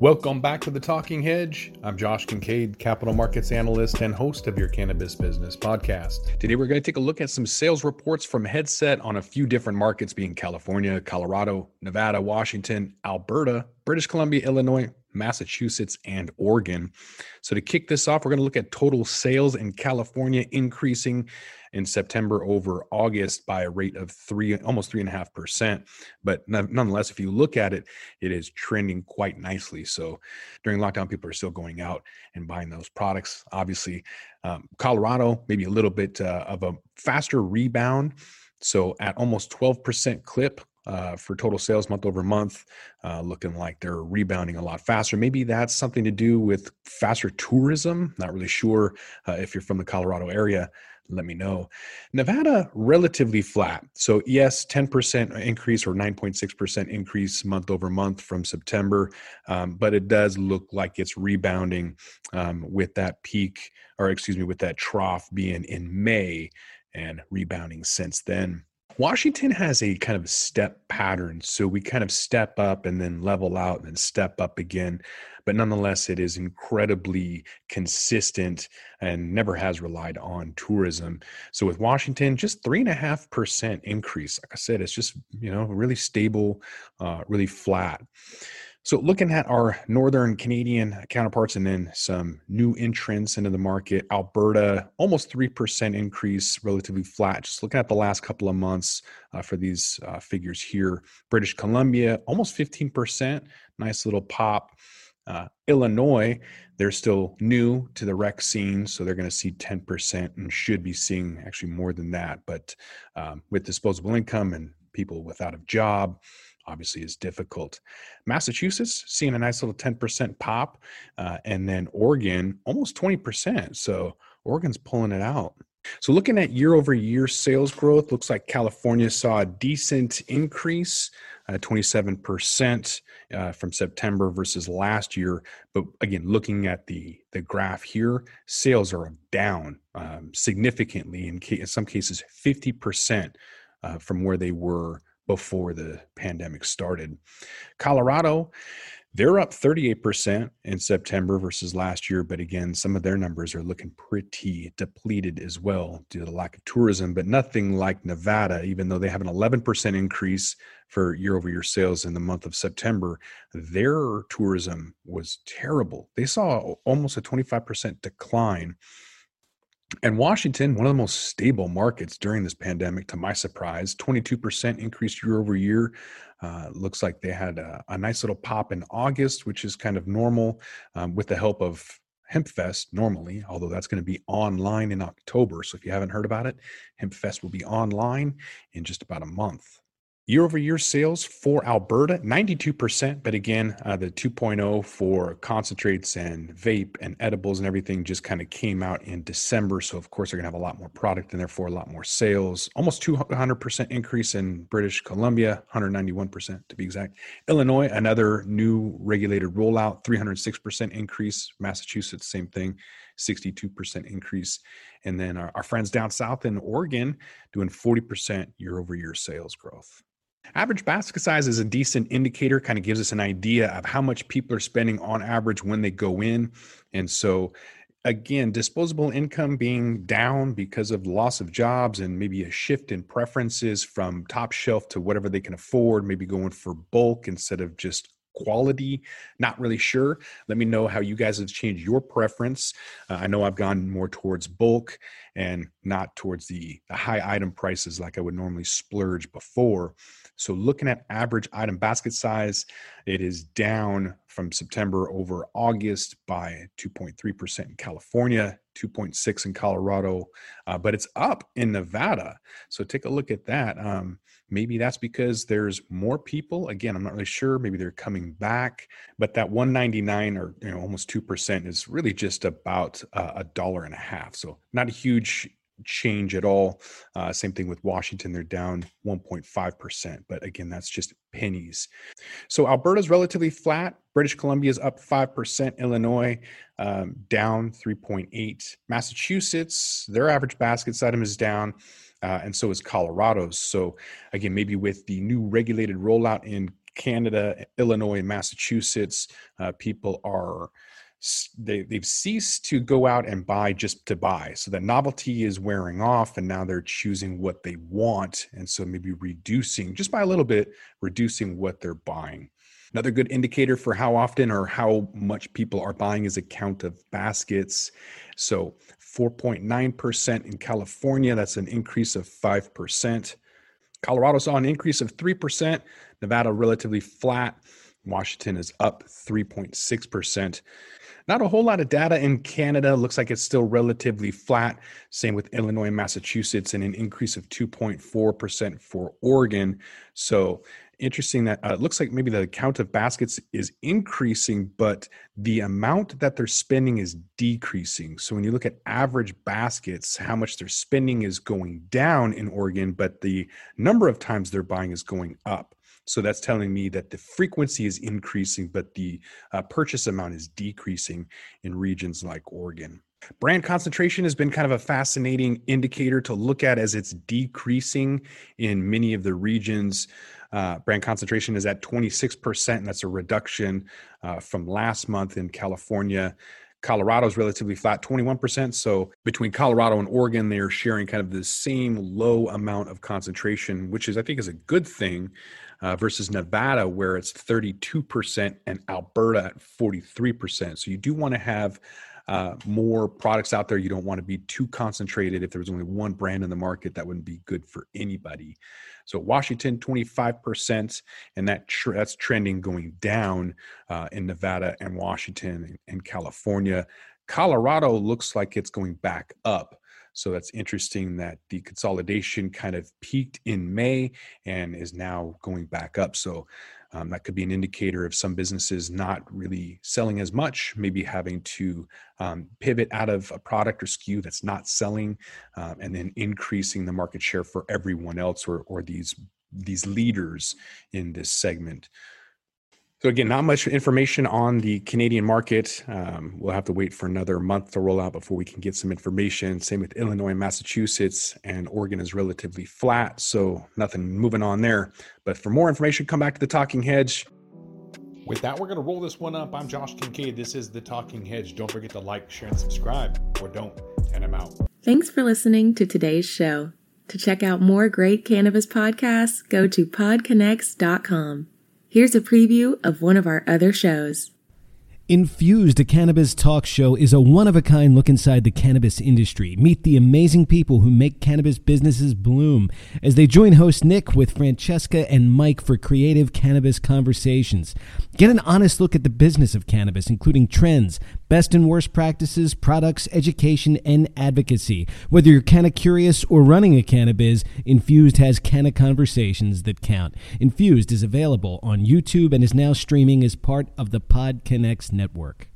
Welcome back to the Talking Hedge. I'm Josh Kincaid, capital markets analyst and host of your cannabis business podcast. Today, we're going to take a look at some sales reports from Headset on a few different markets, being California, Colorado, Nevada, Washington, Alberta, British Columbia, Illinois, Massachusetts, and Oregon. So, to kick this off, we're going to look at total sales in California increasing in September over August by a rate of three, almost three and a half percent. But nonetheless, if you look at it, it is trending quite nicely. So during lockdown, people are still going out and buying those products. Obviously, um, Colorado, maybe a little bit uh, of a faster rebound. So at almost 12% clip, uh, for total sales month over month, uh, looking like they're rebounding a lot faster. Maybe that's something to do with faster tourism. Not really sure uh, if you're from the Colorado area. Let me know. Nevada, relatively flat. So, yes, 10% increase or 9.6% increase month over month from September, um, but it does look like it's rebounding um, with that peak, or excuse me, with that trough being in May and rebounding since then. Washington has a kind of step pattern. So we kind of step up and then level out and then step up again. But nonetheless, it is incredibly consistent and never has relied on tourism. So with Washington, just three and a half percent increase. Like I said, it's just, you know, really stable, uh, really flat. So, looking at our northern Canadian counterparts and then some new entrants into the market, Alberta, almost 3% increase, relatively flat. Just looking at the last couple of months uh, for these uh, figures here. British Columbia, almost 15%, nice little pop. Uh, Illinois, they're still new to the rec scene, so they're going to see 10% and should be seeing actually more than that. But um, with disposable income and people without a job, obviously is difficult. Massachusetts seeing a nice little 10% pop, uh, and then Oregon almost 20%. So Oregon's pulling it out. So looking at year over year sales growth, looks like California saw a decent increase, uh, 27% uh, from September versus last year. But again, looking at the the graph here, sales are down um, significantly in, ca- in some cases 50% uh, from where they were before the pandemic started. Colorado, they're up 38% in September versus last year, but again, some of their numbers are looking pretty depleted as well due to the lack of tourism, but nothing like Nevada, even though they have an 11% increase for year over year sales in the month of September. Their tourism was terrible. They saw almost a 25% decline and Washington, one of the most stable markets during this pandemic, to my surprise, 22% increase year over year. Uh, looks like they had a, a, nice little pop in August, which is kind of normal um, with the help of HempFest normally, although that's going to be online in October. So if you haven't heard about it, HempFest will be online in just about a month. Year over year sales for Alberta, 92%. But again, uh, the 2.0 for concentrates and vape and edibles and everything just kind of came out in December. So, of course, they're going to have a lot more product and therefore a lot more sales. Almost 200% increase in British Columbia, 191% to be exact. Illinois, another new regulated rollout, 306% increase. Massachusetts, same thing. 62% increase. And then our, our friends down south in Oregon doing 40% year over year sales growth. Average basket size is a decent indicator, kind of gives us an idea of how much people are spending on average when they go in. And so, again, disposable income being down because of loss of jobs and maybe a shift in preferences from top shelf to whatever they can afford, maybe going for bulk instead of just quality not really sure let me know how you guys have changed your preference uh, i know i've gone more towards bulk and not towards the, the high item prices like i would normally splurge before so looking at average item basket size it is down from september over august by 2.3% in california 2.6 in colorado uh, but it's up in nevada so take a look at that um, Maybe that's because there's more people. Again, I'm not really sure. Maybe they're coming back, but that 199 or you know almost two percent is really just about uh, a dollar and a half. So not a huge change at all. Uh, same thing with Washington; they're down 1.5 percent, but again, that's just pennies. So Alberta's relatively flat. British Columbia is up five percent. Illinois um, down 3.8. Massachusetts, their average basket item is down uh, and so is Colorado's. So again, maybe with the new regulated rollout in Canada, Illinois, Massachusetts, uh, people are they, they've ceased to go out and buy just to buy. So the novelty is wearing off, and now they're choosing what they want. And so maybe reducing just by a little bit, reducing what they're buying. Another good indicator for how often or how much people are buying is a count of baskets. So 4.9% in California, that's an increase of 5%. Colorado saw an increase of 3%, Nevada relatively flat, Washington is up 3.6%. Not a whole lot of data in Canada. Looks like it's still relatively flat. Same with Illinois and Massachusetts, and an increase of 2.4% for Oregon. So interesting that uh, it looks like maybe the count of baskets is increasing, but the amount that they're spending is decreasing. So when you look at average baskets, how much they're spending is going down in Oregon, but the number of times they're buying is going up. So that's telling me that the frequency is increasing, but the uh, purchase amount is decreasing in regions like Oregon. Brand concentration has been kind of a fascinating indicator to look at as it's decreasing in many of the regions. Uh, brand concentration is at 26%, and that's a reduction uh, from last month in California. Colorado is relatively flat, 21%. So between Colorado and Oregon, they are sharing kind of the same low amount of concentration, which is, I think, is a good thing uh, versus Nevada, where it's 32% and Alberta at 43%. So you do want to have uh, more products out there. You don't want to be too concentrated. If there was only one brand in the market, that wouldn't be good for anybody. So Washington, 25%, and that tr- that's trending going down uh, in Nevada and Washington and, and California. Colorado looks like it's going back up. So that's interesting that the consolidation kind of peaked in May and is now going back up. So um, that could be an indicator of some businesses not really selling as much, maybe having to um, pivot out of a product or SKU that's not selling, um, and then increasing the market share for everyone else or, or these these leaders in this segment. So again, not much information on the Canadian market. Um, we'll have to wait for another month to roll out before we can get some information. Same with Illinois Massachusetts, and Oregon is relatively flat, so nothing moving on there. But for more information, come back to the Talking Hedge. With that, we're going to roll this one up. I'm Josh Kincaid. This is the Talking Hedge. Don't forget to like, share, and subscribe, or don't, and I'm out. Thanks for listening to today's show. To check out more great cannabis podcasts, go to podconnects.com. Here's a preview of one of our other shows. Infused, a cannabis talk show, is a one of a kind look inside the cannabis industry. Meet the amazing people who make cannabis businesses bloom as they join host Nick with Francesca and Mike for creative cannabis conversations. Get an honest look at the business of cannabis, including trends, best and worst practices, products, education, and advocacy. Whether you're canna curious or running a cannabis, Infused has canna conversations that count. Infused is available on YouTube and is now streaming as part of the Pod Connects network.